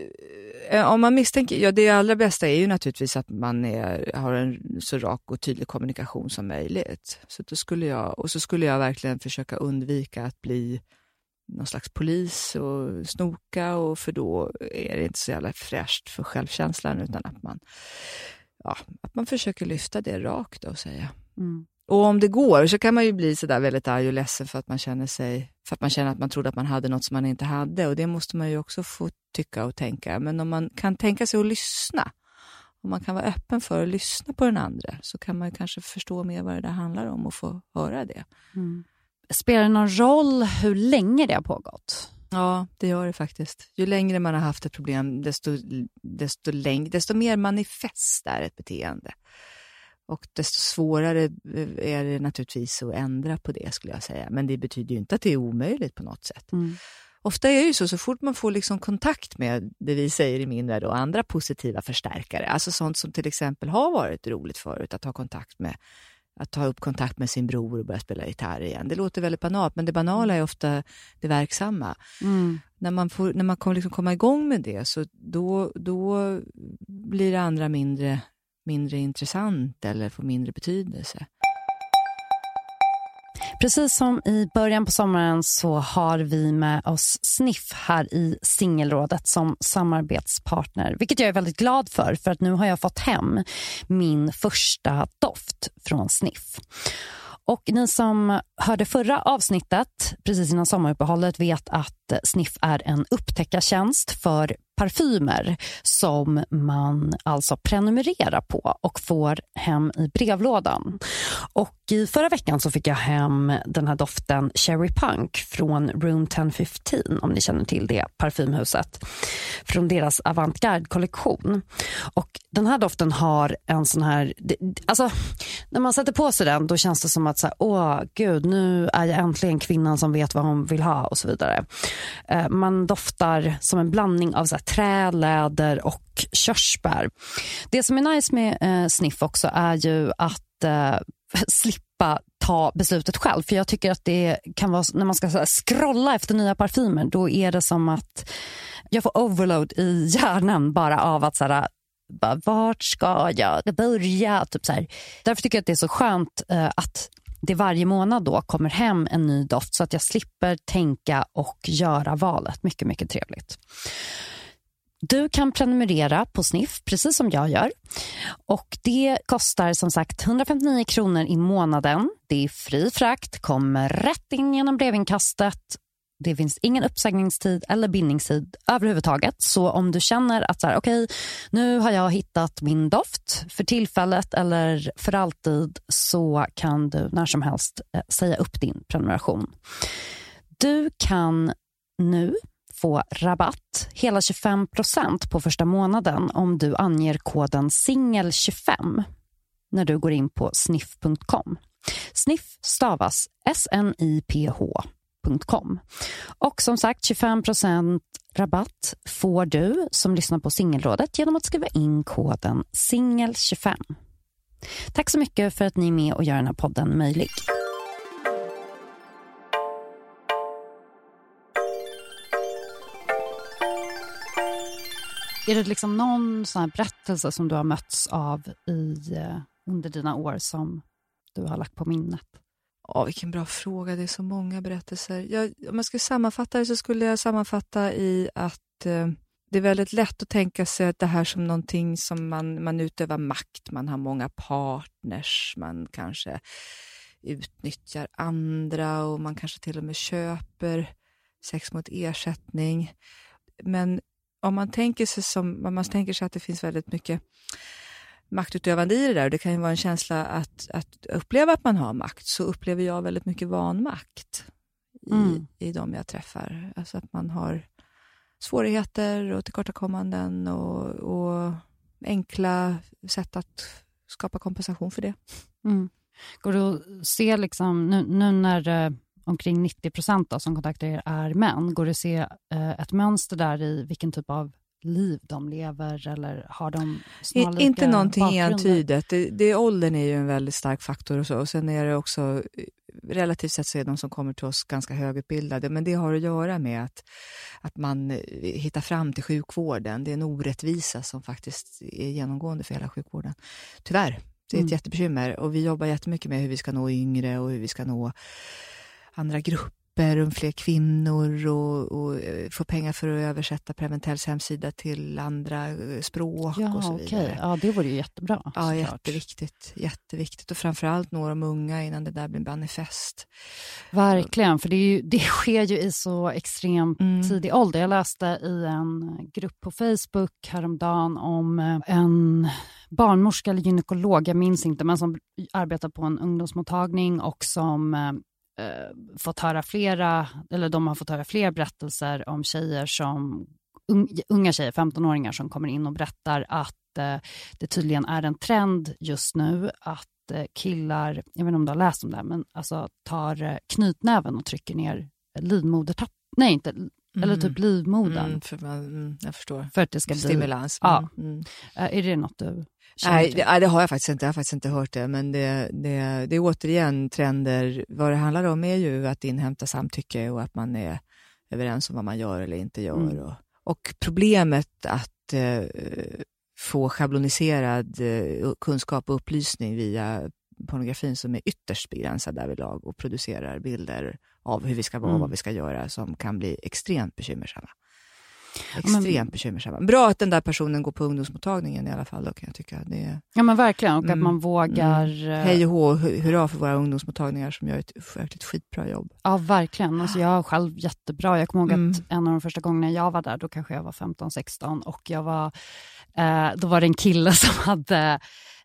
eh, om man misstänker, ja det allra bästa är ju naturligtvis att man är, har en så rak och tydlig kommunikation som möjligt. Så då skulle jag, och så skulle jag verkligen försöka undvika att bli någon slags polis och snoka, och för då är det inte så jävla fräscht för självkänslan, utan att man, ja, att man försöker lyfta det rakt och säga. Mm. Och om det går så kan man ju bli sådär väldigt arg och ledsen för att man känner sig, för att man känner att man trodde att man hade något som man inte hade och det måste man ju också få tycka och tänka. Men om man kan tänka sig att lyssna, om man kan vara öppen för att lyssna på den andra, så kan man kanske förstå mer vad det där handlar om och få höra det. Mm. Spelar det någon roll hur länge det har pågått? Ja, det gör det faktiskt. Ju längre man har haft ett problem, desto, desto, längre, desto mer manifest är ett beteende. Och desto svårare eh, är det naturligtvis att ändra på det skulle jag säga. Men det betyder ju inte att det är omöjligt på något sätt. Mm. Ofta är det ju så, så fort man får liksom kontakt med det vi säger i min värld och andra positiva förstärkare, alltså sånt som till exempel har varit roligt förut, att ha kontakt med att ta upp kontakt med sin bror och börja spela gitarr igen. Det låter väldigt banalt, men det banala är ofta det verksamma. Mm. När man, får, när man kommer liksom komma igång med det, så då, då blir det andra mindre mindre intressant eller får mindre betydelse. Precis som i början på sommaren så har vi med oss Sniff här i Singelrådet som samarbetspartner. Vilket jag är väldigt glad för, för att nu har jag fått hem min första doft från Sniff. Och ni som hörde förra avsnittet precis innan sommaruppehållet vet att Sniff är en upptäckartjänst för parfymer som man alltså prenumererar på och får hem i brevlådan. Och i förra veckan så fick jag hem den här doften Cherry Punk från Room 1015 om ni känner till det parfymhuset. Från deras avantgarde-kollektion. Och den här doften har en sån här... Alltså, när man sätter på sig den då känns det som att så här, åh gud, nu är jag äntligen kvinnan som vet vad hon vill ha och så vidare. Eh, man doftar som en blandning av så trä, läder och körsbär. Det som är nice med eh, Sniff också är ju att eh, slippa ta beslutet själv. För jag tycker att det kan vara, när man ska här, scrolla efter nya parfymer, då är det som att jag får overload i hjärnan bara av att så här, bara, vart ska jag börja? Typ så här. Därför tycker jag att det är så skönt eh, att det varje månad då kommer hem en ny doft så att jag slipper tänka och göra valet. Mycket, mycket trevligt. Du kan prenumerera på Sniff precis som jag gör. Och Det kostar som sagt 159 kronor i månaden. Det är fri frakt, kommer rätt in genom brevinkastet. Det finns ingen uppsägningstid eller bindningstid överhuvudtaget. Så om du känner att så här, okay, nu har jag hittat min doft för tillfället eller för alltid så kan du när som helst eh, säga upp din prenumeration. Du kan nu få rabatt, hela 25% på första månaden om du anger koden singel25 när du går in på sniff.com. Sniff stavas S-N-I-P-H.com. Och som sagt, 25% rabatt får du som lyssnar på Singelrådet genom att skriva in koden singel25. Tack så mycket för att ni är med och gör den här podden möjlig. Är det liksom någon sån berättelse som du har mötts av i, eh, under dina år som du har lagt på minnet? Ja, vilken bra fråga. Det är så många berättelser. Jag, om jag skulle sammanfatta det så skulle jag sammanfatta i att eh, det är väldigt lätt att tänka sig att det här som någonting som man, man utövar makt, man har många partners, man kanske utnyttjar andra och man kanske till och med köper sex mot ersättning. Men om man tänker sig som, om man tänker sig att det finns väldigt mycket maktutövande i det där, och det kan ju vara en känsla att, att uppleva att man har makt, så upplever jag väldigt mycket vanmakt i, mm. i de jag träffar. Alltså att man har svårigheter och tillkortakommanden och, och enkla sätt att skapa kompensation för det. Mm. Går det att se, liksom, nu, nu när eh, omkring 90 procent som kontaktar er är män. Går det att se eh, ett mönster där i vilken typ av liv de lever eller har de snarlika Inte någonting entydigt. Det, det, åldern är ju en väldigt stark faktor och så. Och sen är det också relativt sett så är de som kommer till oss ganska högutbildade, men det har att göra med att, att man hittar fram till sjukvården. Det är en orättvisa som faktiskt är genomgående för hela sjukvården. Tyvärr, det är ett mm. jättebekymmer och vi jobbar jättemycket med hur vi ska nå yngre och hur vi ska nå andra grupper och fler kvinnor och, och eh, få pengar för att översätta Preventells hemsida till andra eh, språk ja, och så vidare. Okay. Ja, det vore ju jättebra. Ja, såklart. jätteviktigt. Jätteviktigt och framförallt nå de unga innan det där blir manifest. Verkligen, för det, ju, det sker ju i så extremt mm. tidig ålder. Jag läste i en grupp på Facebook häromdagen om eh, en barnmorska eller gynekolog, jag minns inte, men som arbetar på en ungdomsmottagning och som eh, fått höra flera, eller de har fått höra fler berättelser om tjejer som, unga tjejer, 15-åringar som kommer in och berättar att eh, det tydligen är en trend just nu att eh, killar, jag vet inte om du har läst om det, men alltså tar eh, knytnäven och trycker ner eh, livmodertapp, nej inte Mm. Eller typ livmodern. Mm, för man, mm, jag förstår. För att det ska Stimulans. bli... Ja. Mm. mm. Är det något du Nej det, det, har jag faktiskt inte. Jag har faktiskt inte hört det. Men det, det, det är återigen trender. Vad det handlar om är ju att inhämta samtycke och att man är överens om vad man gör eller inte gör. Mm. Och, och, problemet att eh, få schabloniserad eh, kunskap och upplysning via pornografin som är ytterst begränsad därvidlag och producerar bilder av hur vi ska vara och mm. vad vi ska göra som kan bli extremt bekymmersamma. Extremt men, bekymmersamma. Bra att den där personen går på ungdomsmottagningen i alla fall. Då, kan jag tycka. Det ja men verkligen, och mm, att man vågar... Mm. Hej och hå, hurra för våra ungdomsmottagningar som gör ett, ett skitbra jobb. Ja verkligen. Alltså, jag är själv jättebra. Jag kommer ihåg mm. att en av de första gångerna jag var där, då kanske jag var 15-16 och jag var, eh, då var det en kille som hade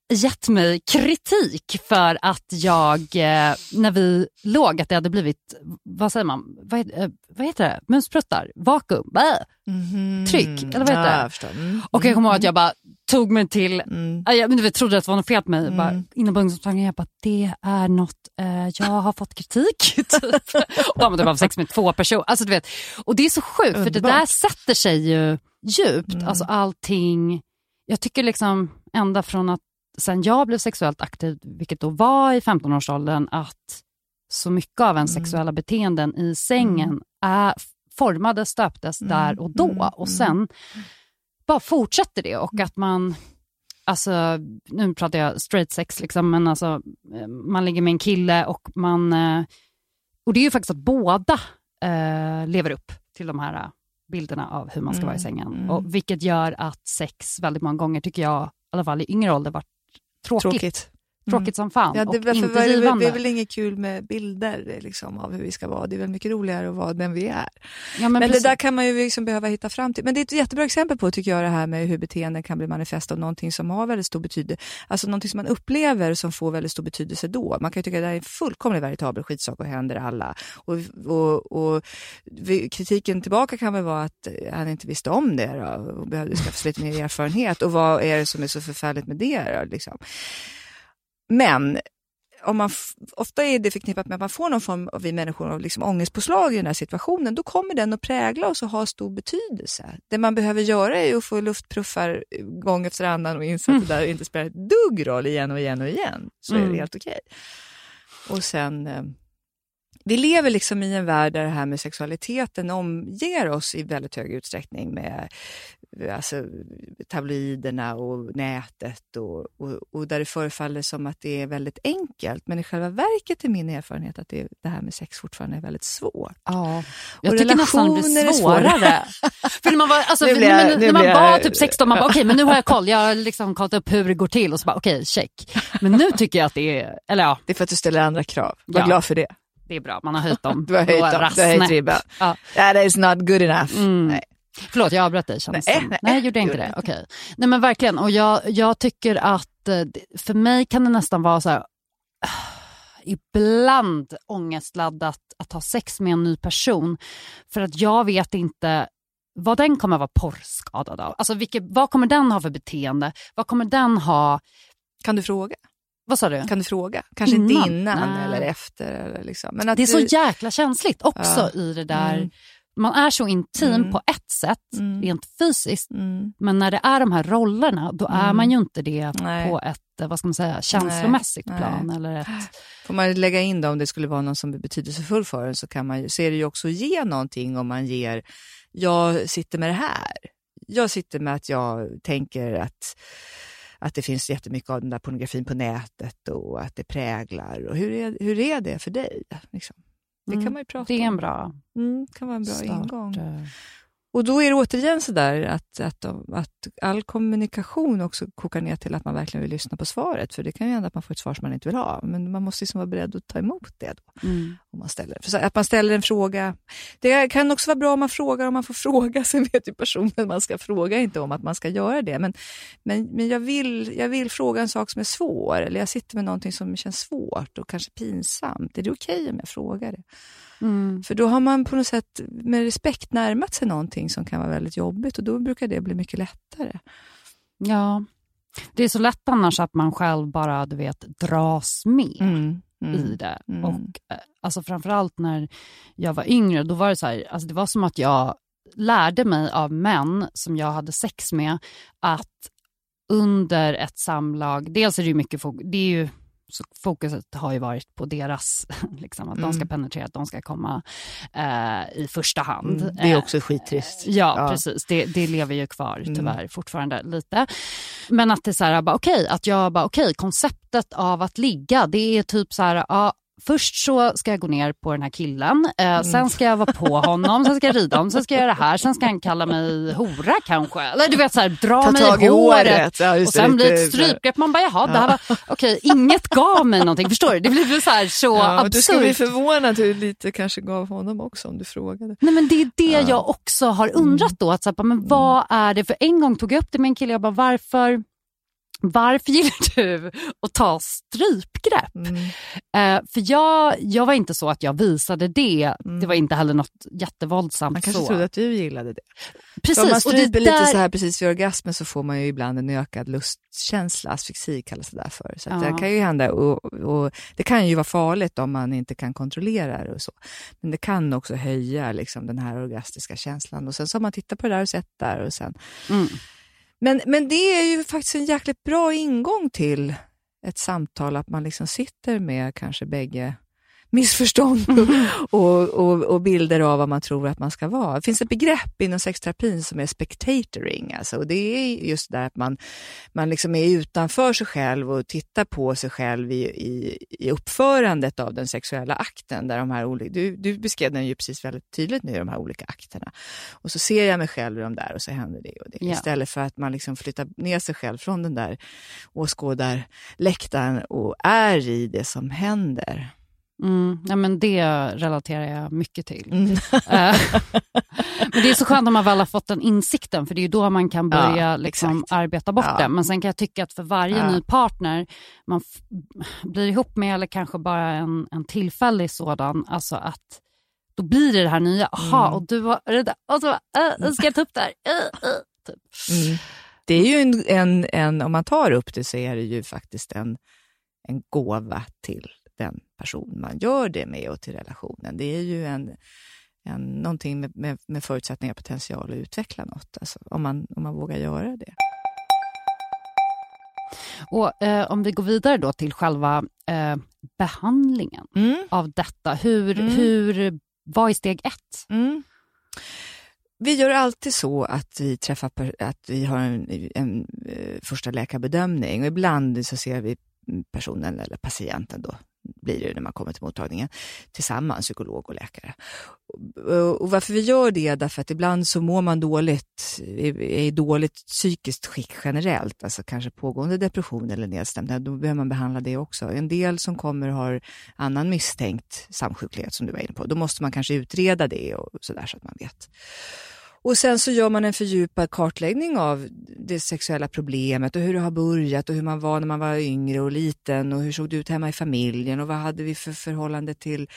gett mig kritik för att jag, eh, när vi låg, att det hade blivit, vad säger man, vad, eh, vad heter det, muspruttar, vakuum, mm -hmm. tryck, eller vad heter ja, det? Mm. Och jag kommer ihåg att jag bara tog mig till, mm. jag men, trodde att det var något fel på mig, mm. bara, på ungdomsmottagningen, jag bara, det är något, eh, jag har fått kritik. typ. och de hade bara sex med två personer. Alltså, du vet. Och det är så sjukt, Underbart. för det där sätter sig ju djupt, mm. alltså allting, jag tycker liksom ända från att sen jag blev sexuellt aktiv, vilket då var i 15-årsåldern, att så mycket av ens mm. sexuella beteenden i sängen mm. är, formades, stöptes mm. där och då. Mm. Och sen bara fortsätter det och att man alltså, nu pratar jag straight sex, liksom, men alltså, eh, man ligger med en kille och man... Eh, och det är ju faktiskt att båda eh, lever upp till de här eh, bilderna av hur man ska vara i sängen. mm. Och, vilket gör att sex väldigt många gånger, tycker jag, i alla fall i yngre ålder, varit tråkigt. Tråkigt, Tråkigt. som fan Ja, det, och inte det, givande. det är väl inget kul med bilder liksom, av hur vi ska vara. Det är väl mycket roligare att vara den vi är. ja, Men, precis. det där kan man ju liksom behöva hitta fram till. Men det är ett jättebra exempel på tycker jag det här med hur beteenden kan bli manifest av någonting som har väldigt stor betydelse. Alltså någonting som man upplever som får väldigt stor betydelse då. Man kan ju tycka att det här är en fullkomligt veritabel skitsak och händer alla. Och, och, och kritiken tillbaka kan väl vara att han inte visste om det då, och behövde skaffa sig lite mer erfarenhet. Och vad är det som är så förfärligt med det då, liksom. Men om man ofta är det förknippat med att man får någon form av vi människor av liksom ångestpåslag i den här situationen, då kommer den att prägla oss och ha stor betydelse. Det man behöver göra är att få luftpuffar gång efter annan och inse att det där inte spelar ett dugg roll igen och igen och igen. Så är Mm. det helt okej. Och sen, eh, vi lever liksom i en värld där det här med sexualiteten omger oss i väldigt hög utsträckning med alltså, tabloiderna och nätet och, och, och där det förefaller som att det är väldigt enkelt. Men i själva verket är min erfarenhet att det, det här med sex fortfarande är väldigt svårt. Ja, jag Och tycker nästan det blir svårare. För när man, var, alltså, Nu när, blir när man var typ 16, man bara okej men nu har jag koll, jag har liksom kollat upp hur det går till och så bara okej check. Men nu tycker jag att det är, eller ja, Det är för att du ställer andra krav. Var Ja. glad för det. Det är bra, man har höjt dem. Du har höjt dem, du har höjt ribban. Ja. That is not good enough. Mm. Nej. Förlåt, jag avbröt dig. Känns Nej, nej, nej, gjorde jag inte det? jag Okej. Nej, men verkligen. Och jag, jag tycker att eh, för mig kan det nästan vara så här, ibland ångestladdat att ha sex med en ny person. För att jag vet inte vad den kommer vara porrskadad av. Alltså vilket, vad kommer den ha för beteende? Vad kommer den ha? Kan du fråga? Vad sa du? Kan du fråga? Kanske inte Innan? innan Nej. eller efter. Eller liksom. Men att Det är så du... jäkla känsligt också i det där. Mm. Man är så intim Mm. på ett sätt, Mm. rent fysiskt. Mm. Men när det är de här rollerna, då är Mm. man ju inte det Nej. på ett eh, vad ska man säga, känslomässigt Nej. plan. Eller ett, Får man lägga in det om det skulle vara någon som är betydelsefull för en så kan man så är det ju också ge någonting om man ger, jag sitter med det här. Jag sitter med att jag tänker att, att det finns jättemycket av den där pornografin på nätet och att det präglar. Och hur, är, hur är det för dig? Liksom? Det Mm. kan man ju prata det är en om. bra Mm, kan vara en bra start. ingång. Och då är det återigen så där att, att, att all kommunikation också kokar ner till att man verkligen vill lyssna på svaret. För det kan ju hända att man får ett svar som man inte vill ha. Men man måste liksom vara beredd att ta emot det då. Mm. Om man ställer. För att man ställer en fråga. Det kan också vara bra om man frågar om man får fråga. Sen vet ju personen man ska fråga inte om att man ska göra det. Men, men, men jag, vill, jag vill fråga en sak som är svår. Eller jag sitter med någonting som känns svårt och kanske pinsamt. Är det okej om jag frågar det? Mm. För då har man på något sätt med respekt närmat sig någonting som kan vara väldigt jobbigt och då brukar det bli mycket lättare. Ja, det är så lätt annars att man själv bara du vet, dras med Mm. Mm. i det. Mm. Och eh, alltså framförallt när jag var yngre, då var det så här, alltså det var som att jag lärde mig av män som jag hade sex med att under ett samlag, dels är det ju mycket fokus, det är ju så fokuset har ju varit på deras, liksom, att de ska Mm. penetrera, att de ska komma eh, i första hand. Mm. Det är Eh, också skittrist. Ja, Ja. precis. Det, det lever ju kvar Mm. tyvärr fortfarande lite. Men att det är så här, bara, okej, att jag bara, okej, konceptet av att ligga, det är typ så här, ja, först så ska jag gå ner på den här killen, eh, Mm. sen ska jag vara på honom, sen ska jag rida honom, sen ska jag göra det här, sen ska han kalla mig hora kanske. Eller du vet så här, dra Ta mig tag i håret. håret. Ja, Och sen blir det ett strypgrepp, man bara jaha, det här var, okej, inget gav mig någonting, förstår du? Det blir så här så Ja, och du skulle bli absurt. förvånad hur lite kanske gav honom också om du frågade. Nej men det är det Ja. jag också har undrat då. Att, så här, men vad är det? För en gång tog jag upp det med en kille, jag bara varför, varför gillar du att ta strypgrepp? Mm. Eh, för jag, jag var inte så att jag visade det. Mm. Det var inte heller något jättevåldsamt Man kanske så. trodde att du gillade det. Precis, Om man och det stryper lite där- så här precis vid orgasmen så får man ju ibland en ökad lustkänsla, asfixi kallas det där för. Så Ja. det kan ju hända och, och det kan ju vara farligt om man inte kan kontrollera det och så. Men det kan också höja liksom, den här orgastiska känslan och sen så har man tittat på det där och sett där och sen. Mm. Men, men det är ju faktiskt en jäkligt bra ingång till ett samtal, att man liksom sitter med kanske bägge missförstånd och, och, och, bilder av vad man tror att man ska vara. Det finns ett begrepp inom sexterapin som är spectatoring. Alltså, och det är just där att man, man liksom är utanför sig själv och tittar på sig själv i, i, i uppförandet av den sexuella akten. Där de här olika, du, du beskrev den ju precis väldigt tydligt nu, de här olika akterna. Och så ser jag mig själv i de där och så händer det och det. Ja. Istället för att man liksom flyttar ner sig själv från den där åskådarläktaren och är i det som händer. Mm, ja, men det relaterar jag mycket till. Mm. Eh, men det är så skönt om man väl har fått den insikten, för det är då man kan börja ja, liksom, arbeta bort ja. det. Men sen kan jag tycka att för varje ja. ny partner man blir ihop med, eller kanske bara en, en tillfällig sådan, alltså att då blir det det här nya. Aha, mm. och du var det där. Och så äh, ska jag ta upp det här. Äh, äh, typ. mm. Det är ju en, en, en, om man tar upp det så är det ju faktiskt en, en gåva till den person man gör det med och till relationen. Det är ju en, en, någonting med, med, med förutsättningar och potential att utveckla något, alltså, om, man, om man vågar göra det. Och eh, Om vi går vidare då till själva eh, behandlingen mm. av detta. Hur, mm. hur, vad är steg ett? Mm. Vi gör alltid så att vi träffar, att vi har en, en, eh, första läkarbedömning och ibland så ser vi personen eller patienten då blir det när man kommer till mottagningen, tillsammans, psykolog och läkare. Och varför vi gör det är därför att ibland så mår man dåligt, är i dåligt psykiskt skick generellt, alltså kanske pågående depression eller nedstämdhet, då behöver man behandla det också. En del som kommer har annan misstänkt samsjuklighet som du var inne på, då måste man kanske utreda det och sådär så att man vet. Och sen så gör man en fördjupad kartläggning av det sexuella problemet och hur det har börjat och hur man var när man var yngre och liten och hur såg det ut hemma i familjen och vad hade vi för förhållande till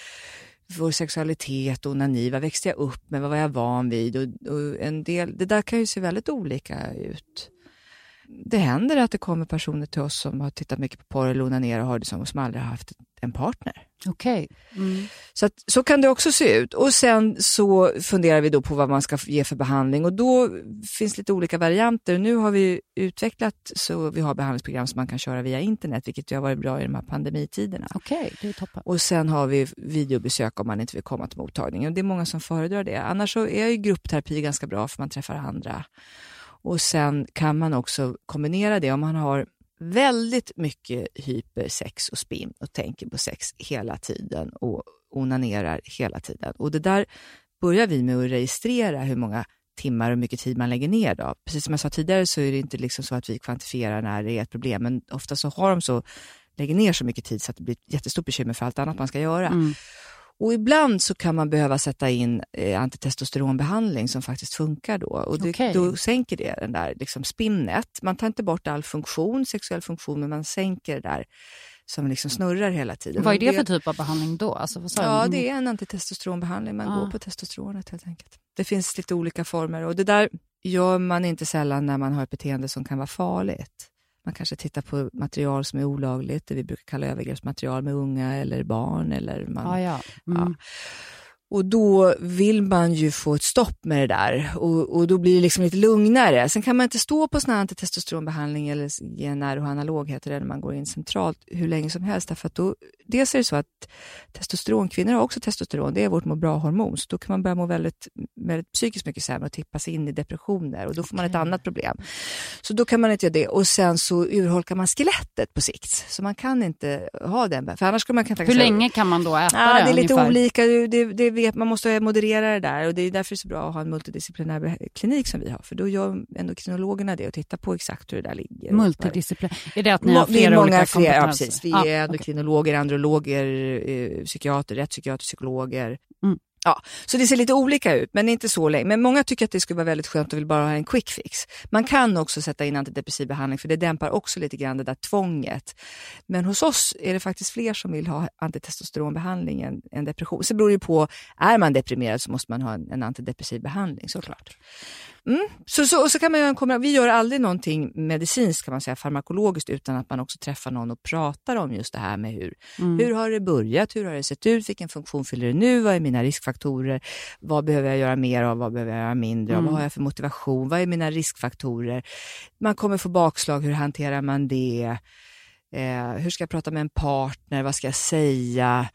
vår sexualitet och onani, vad växte jag upp med, vad var jag van vid? Och, och, en del, det där kan ju se väldigt olika ut. Det händer att det kommer personer till oss som har tittat mycket på porr eller onanerat och har det som, som aldrig har haft en partner. Okej. Okay. Mm. Så, att, så kan det också se ut. Och sen så funderar vi då på vad man ska ge för behandling och då finns lite olika varianter. Nu har vi utvecklat så vi har behandlingsprogram som man kan köra via internet, vilket har varit bra i de här pandemitiderna. Okej, okay, det är toppen. Och sen har vi videobesök om man inte vill komma till mottagningen. Det är många som föredrar det. Annars så är ju gruppterapi ganska bra för man träffar andra. Och sen kan man också kombinera det om man har väldigt mycket hypersex och spinn och tänker på sex hela tiden och onanerar hela tiden. Och det där börjar vi med att registrera hur många timmar och mycket tid man lägger ner. Då. Precis som jag sa tidigare så är det inte liksom så att vi kvantifierar när det är ett problem, men ofta så har de så, lägger ner så mycket tid så att det blir ett jättestort bekymmer för allt annat man ska göra. Mm. Och ibland så kan man behöva sätta in eh, antitestosteronbehandling som faktiskt funkar då. Och det, okay. Då sänker det den där liksom spinnet. Man tar inte bort all funktion, sexuell funktion, men man sänker det där som liksom snurrar hela tiden. Vad är det för typ av behandling då? Alltså, ja, det är en antitestosteronbehandling. Man ah. går på testosteronet helt enkelt. Det finns lite olika former och det där gör man inte sällan när man har ett beteende som kan vara farligt. Man kanske tittar på material som är olagligt, det vi brukar kalla övergreppsmaterial med unga eller barn. Eller man, ah, ja. Mm. ja. Och då vill man ju få ett stopp med det där och, och då blir det liksom lite lugnare. Sen kan man inte stå på sån här antitestosteronbehandling eller GNR och analog heter det när man går in centralt hur länge som helst. Därför att då, dels är det så att testosteron, kvinnor har också testosteron, det är vårt må bra-hormon. Så då kan man börja må väldigt, väldigt psykiskt mycket sämre och tippas in i depressioner och då får man ett annat problem. Så då kan man inte göra det och sen så urholkar man skelettet på sikt. Så man kan inte ha den. För annars skulle man kan Hur länge kan man då äta ja, det? Det är lite ungefär? olika. Det, det vet, man måste moderera det där och det är därför det är så bra att ha en multidisciplinär klinik som vi har. För då gör endokrinologerna det och tittar på exakt hur det där ligger. Multidisciplinär, är det att ni har flera många olika fler, Ja, precis. Vi ah, är endokrinologer, okay. androloger, eh, psykiater, rättspsykiater, psykologer. Mm. Ja, så det ser lite olika ut, men inte så länge. Men många tycker att det skulle vara väldigt skönt och vill bara ha en quick fix. Man kan också sätta in antidepressiv behandling för det dämpar också lite grann det där tvånget. Men hos oss är det faktiskt fler som vill ha antitestosteronbehandling än, än depression. Så det beror ju på, är man deprimerad så måste man ha en, en antidepressiv behandling såklart. Mm. Så, så, och så kan man göra en Vi gör aldrig någonting medicinskt, kan man säga, farmakologiskt, utan att man också träffar någon och pratar om just det här med hur, mm. hur har det börjat, hur har det sett ut, vilken funktion fyller det nu, vad är mina riskfaktorer, vad behöver jag göra mer av, vad behöver jag göra mindre av, mm. vad har jag för motivation, vad är mina riskfaktorer. Man kommer få bakslag, hur hanterar man det? Eh, hur ska jag prata med en partner? Vad ska jag säga?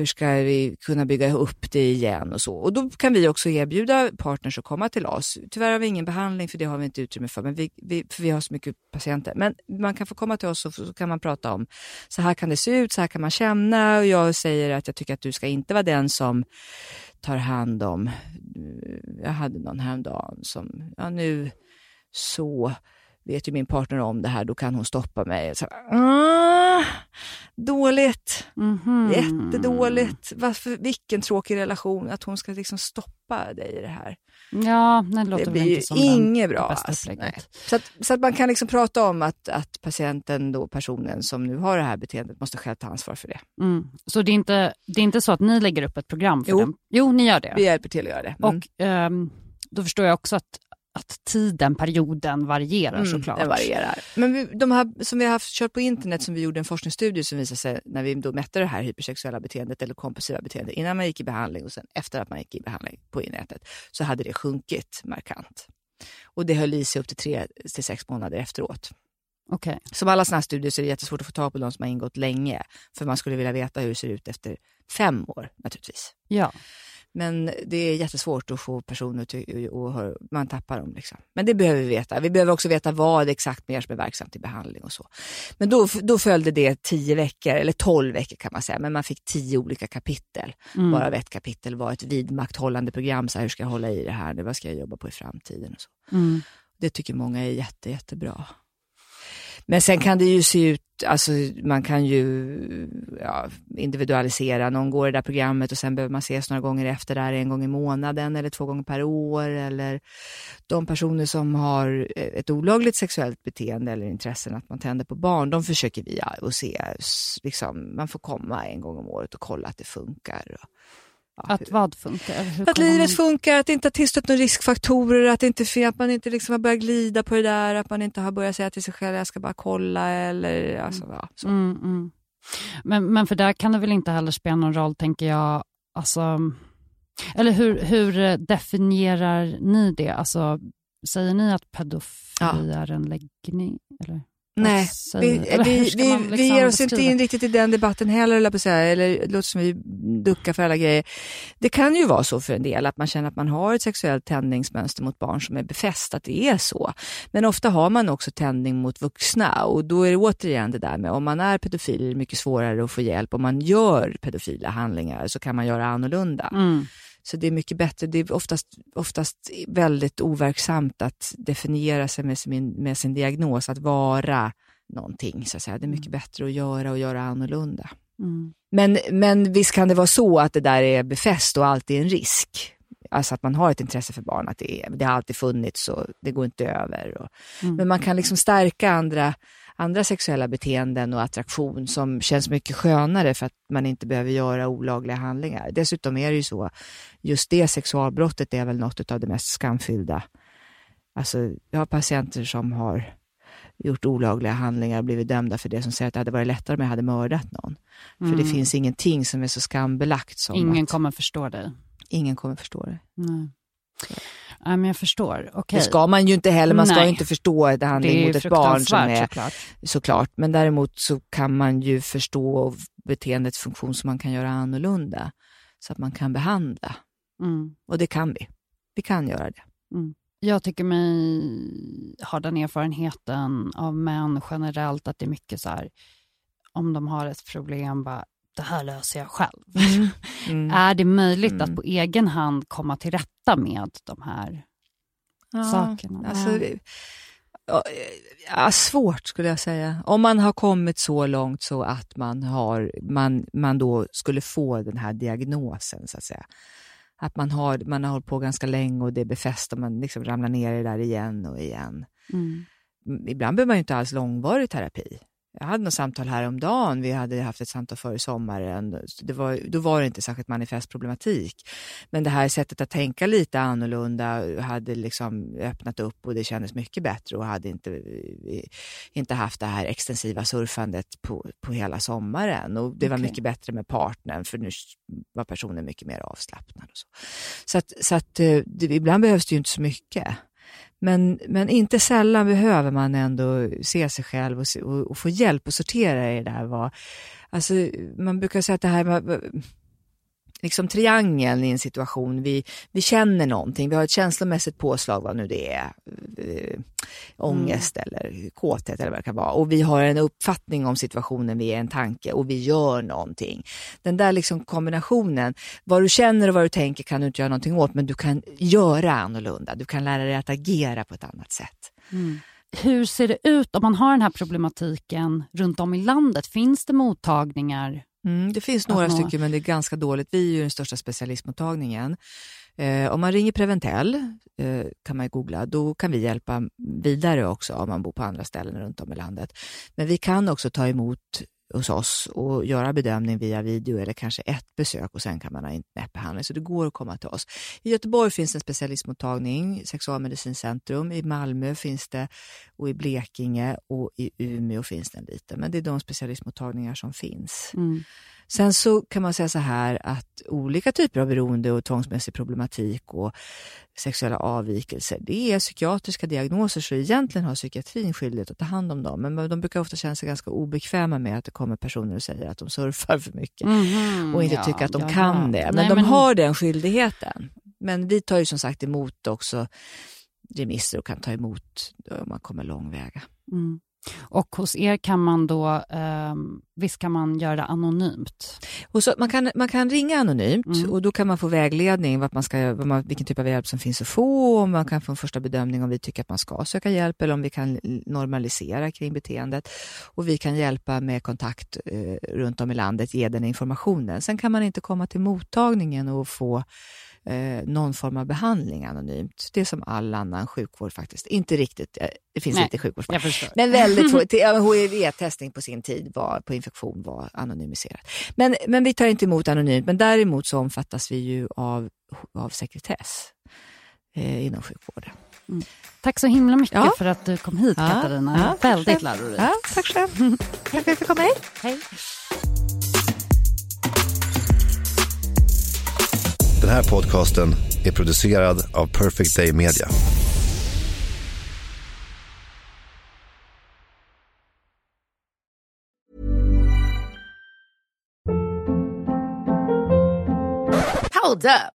Hur ska vi kunna bygga upp det igen och så. Och då kan vi också erbjuda partners att komma till oss. Tyvärr har vi ingen behandling för det har vi inte utrymme för, men vi, vi, för vi har så mycket patienter. Men man kan få komma till oss och så kan man prata om så här kan det se ut, så här kan man känna och jag säger att jag tycker att du ska inte vara den som tar hand om, jag hade någon häromdagen som, ja nu så vet ju min partner om det här, då kan hon stoppa mig. Så, ah, dåligt, Mhm. jättedåligt. Varför, vilken tråkig relation, att hon ska liksom stoppa dig i det här. Ja, det låter Det väl blir ju inte som inget bra. alltså. Så, att, så att man kan liksom prata om att, att patienten, då, personen som nu har det här beteendet, måste själv ta ansvar för det. Mm. Så det är, inte, det är inte så att ni lägger upp ett program för Jo. dem? Jo, ni gör det. Vi hjälper till att göra det. Mm. Och ehm, då förstår jag också att, att tiden, perioden varierar Mm, såklart. Den varierar. Men vi, de här som vi har haft, kört på internet, som vi gjorde en forskningsstudie som visade sig när vi då mätte det här hypersexuella beteendet eller kompulsiva beteendet innan man gick i behandling och sen efter att man gick i behandling på nätet så hade det sjunkit markant. Och det höll i sig upp till tre till sex månader efteråt. Okej. Som alla sådana här studier så är det jättesvårt att få tag på de som har ingått länge. För man skulle vilja veta hur det ser ut efter fem år naturligtvis. Ja. Men det är jättesvårt att få personer till och hör, man tappar dem. Liksom. Men det behöver vi veta. Vi behöver också veta vad exakt mer som är verksamt i behandling och så. Men då, då följde det tio veckor, eller tolv veckor kan man säga, men man fick tio olika kapitel. Mm. Varav ett kapitel var ett vidmakthållande program, så här, hur ska jag hålla i det här, vad ska jag jobba på i framtiden och så. Mm. Det tycker många är jätte, jättebra. Men sen kan det ju se ut, alltså man kan ju ja, individualisera. Någon går i det där programmet och sen behöver man ses några gånger efter där, en gång i månaden eller två gånger per år. Eller de personer som har eh, ett olagligt sexuellt beteende eller intressen, att man tänder på barn, de försöker vi att se, liksom, man får komma en gång om året och kolla att det funkar. Och, ja, Att vad funkar? Hur att livet man- funkar, att det inte har tillstött några riskfaktorer, att, inte, att man inte liksom har börjat glida på det där, att man inte har börjat säga till sig själv jag ska bara kolla eller alltså, ja, så. Mm, mm. Men, men för där kan det väl inte heller spela någon roll, tänker jag. Alltså, eller hur, hur definierar ni det? Alltså, säger ni att pedofili är en läggning? Eller? Nej, vi, vi, ska vi, liksom ger oss inte beskriva? in riktigt i den debatten heller, eller på säga, eller det låter som vi duckar för alla grejer. Det kan ju vara så för en del, att man känner att man har ett sexuellt tändningsmönster mot barn som är befäst, att det är så. Men ofta har man också tändning mot vuxna och då är det återigen det där med om man är pedofil är det mycket svårare att få hjälp. Om man gör pedofila handlingar så kan man göra annorlunda. Mm. Så det är mycket bättre, det är oftast, oftast väldigt overksamt att definiera sig med sin, med sin diagnos, att vara någonting. Så att säga. Det är mycket bättre att göra och göra annorlunda. Mm. Men, men visst kan det vara så att det där är befäst och alltid en risk. Alltså att man har ett intresse för barn, att det, är, det har alltid funnits och det går inte över. Och, Mm. Men man kan liksom stärka andra, andra sexuella beteenden och attraktion som känns mycket skönare för att man inte behöver göra olagliga handlingar. Dessutom är det ju så, just det sexualbrottet är väl något av det mest skamfyllda. Alltså, jag har patienter som har gjort olagliga handlingar och blivit dömda för det som säger att det hade varit lättare om jag hade mördat någon. För det Mm. finns ingenting som är så skambelagt som Ingen att kommer förstå dig. ingen kommer förstå det. Nej. Nej, men jag förstår. Okej. Det ska man ju inte heller, man ska Nej. ju inte förstå ett Det handling mot ett barn som är såklart. såklart. Men däremot så kan man ju förstå beteendets funktion som man kan göra annorlunda. Så att man kan behandla. Mm. Och det kan vi. Vi kan göra det. Jag tycker mig ha den erfarenheten av män generellt att det är mycket så här, om de har ett problem, bara, det här löser jag själv. Mm. Är det möjligt Mm. att på egen hand komma till rätta med de här sakerna? Alltså, ja, ja, svårt skulle jag säga. Om man har kommit så långt så att man, har, man, man då skulle få den här diagnosen så att säga. Att man har, man har hållit på ganska länge och det är befäst och man liksom ramlar ner i det där igen och igen. Mm. Mm, Ibland behöver man ju inte alls långvarig terapi. Jag hade något samtal häromdagen, vi hade haft ett samtal före sommaren. Det var, då var det inte särskilt manifest problematik. Men det här sättet att tänka lite annorlunda hade liksom öppnat upp och det kändes mycket bättre och hade inte, inte haft det här extensiva surfandet på, på hela sommaren. Och det var mycket bättre med partnern för nu var personen mycket mer avslappnad. Och så så att, så att eh, det, ibland behövs det ju inte så mycket. Men, men inte sällan behöver man ändå se sig själv och, se, och, och få hjälp att sortera i det där. Vad, alltså, man brukar säga att det här med liksom triangeln i en situation. Vi, vi känner någonting, vi har ett känslomässigt påslag, vad nu det är, äh, ångest mm. eller kåthet eller vad det kan vara. Och vi har en uppfattning om situationen, vi är en tanke och vi gör någonting. Den där liksom kombinationen, vad du känner och vad du tänker kan du inte göra någonting åt, men du kan göra annorlunda. Du kan lära dig att agera på ett annat sätt. Mm. Hur ser det ut om man har den här problematiken runt om i landet? Finns det mottagningar Mm, det finns några stycken, men det är ganska dåligt. Vi är ju den största specialistmottagningen. Eh, om man ringer Preventell, eh, kan man googla, då kan vi hjälpa vidare också om man bor på andra ställen runt om i landet. Men vi kan också ta emot hos oss och göra bedömning via video eller kanske ett besök och sen kan man ha internetbehandling. Så det går att komma till oss. I Göteborg finns en specialistmottagning, Sexualmedicincentrum. I Malmö finns det och i Blekinge och i Umeå finns det en liten. Men det är de specialistmottagningar som finns. Mm. Sen så kan man säga så här att olika typer av beroende och tvångsmässig problematik och sexuella avvikelser, det är psykiatriska diagnoser så egentligen har psykiatrin skyldighet att ta hand om dem. Men de brukar ofta känna sig ganska obekväma med att det kommer personer och säger att de surfar för mycket mm, och inte ja, tycker att de ja, kan det. Men Nej, de men... har den skyldigheten. Men vi tar ju som sagt emot också remisser och kan ta emot om man kommer långväga. Mm. Och hos er kan man då, eh, visst kan man göra det anonymt? Och så, man, kan, man kan ringa anonymt mm. och då kan man få vägledning vad man ska, vad man, vilken typ av hjälp som finns att få och man kan få en första bedömning om vi tycker att man ska söka hjälp eller om vi kan normalisera kring beteendet. Och vi kan hjälpa med kontakt eh, runt om i landet, ge den informationen. Sen kan man inte komma till mottagningen och få eh, någon form av behandling anonymt. Det är som all annan sjukvård faktiskt. Inte riktigt, eh, det finns Nej, lite sjukvård. Men väldigt få. HIV-testning på sin tid var, på infektion var anonymiserat. Men, men vi tar inte emot anonymt, men däremot så omfattas vi ju av, av sekretess eh, inom sjukvården. Mm. Tack så himla mycket ja. för att du kom hit ja. Katarina. Ja, Väldigt lärorikt. Ja, tack själv. tack för att jag fick komma hit. Hej. Den här podcasten är producerad av Perfect Day Media. Hold up.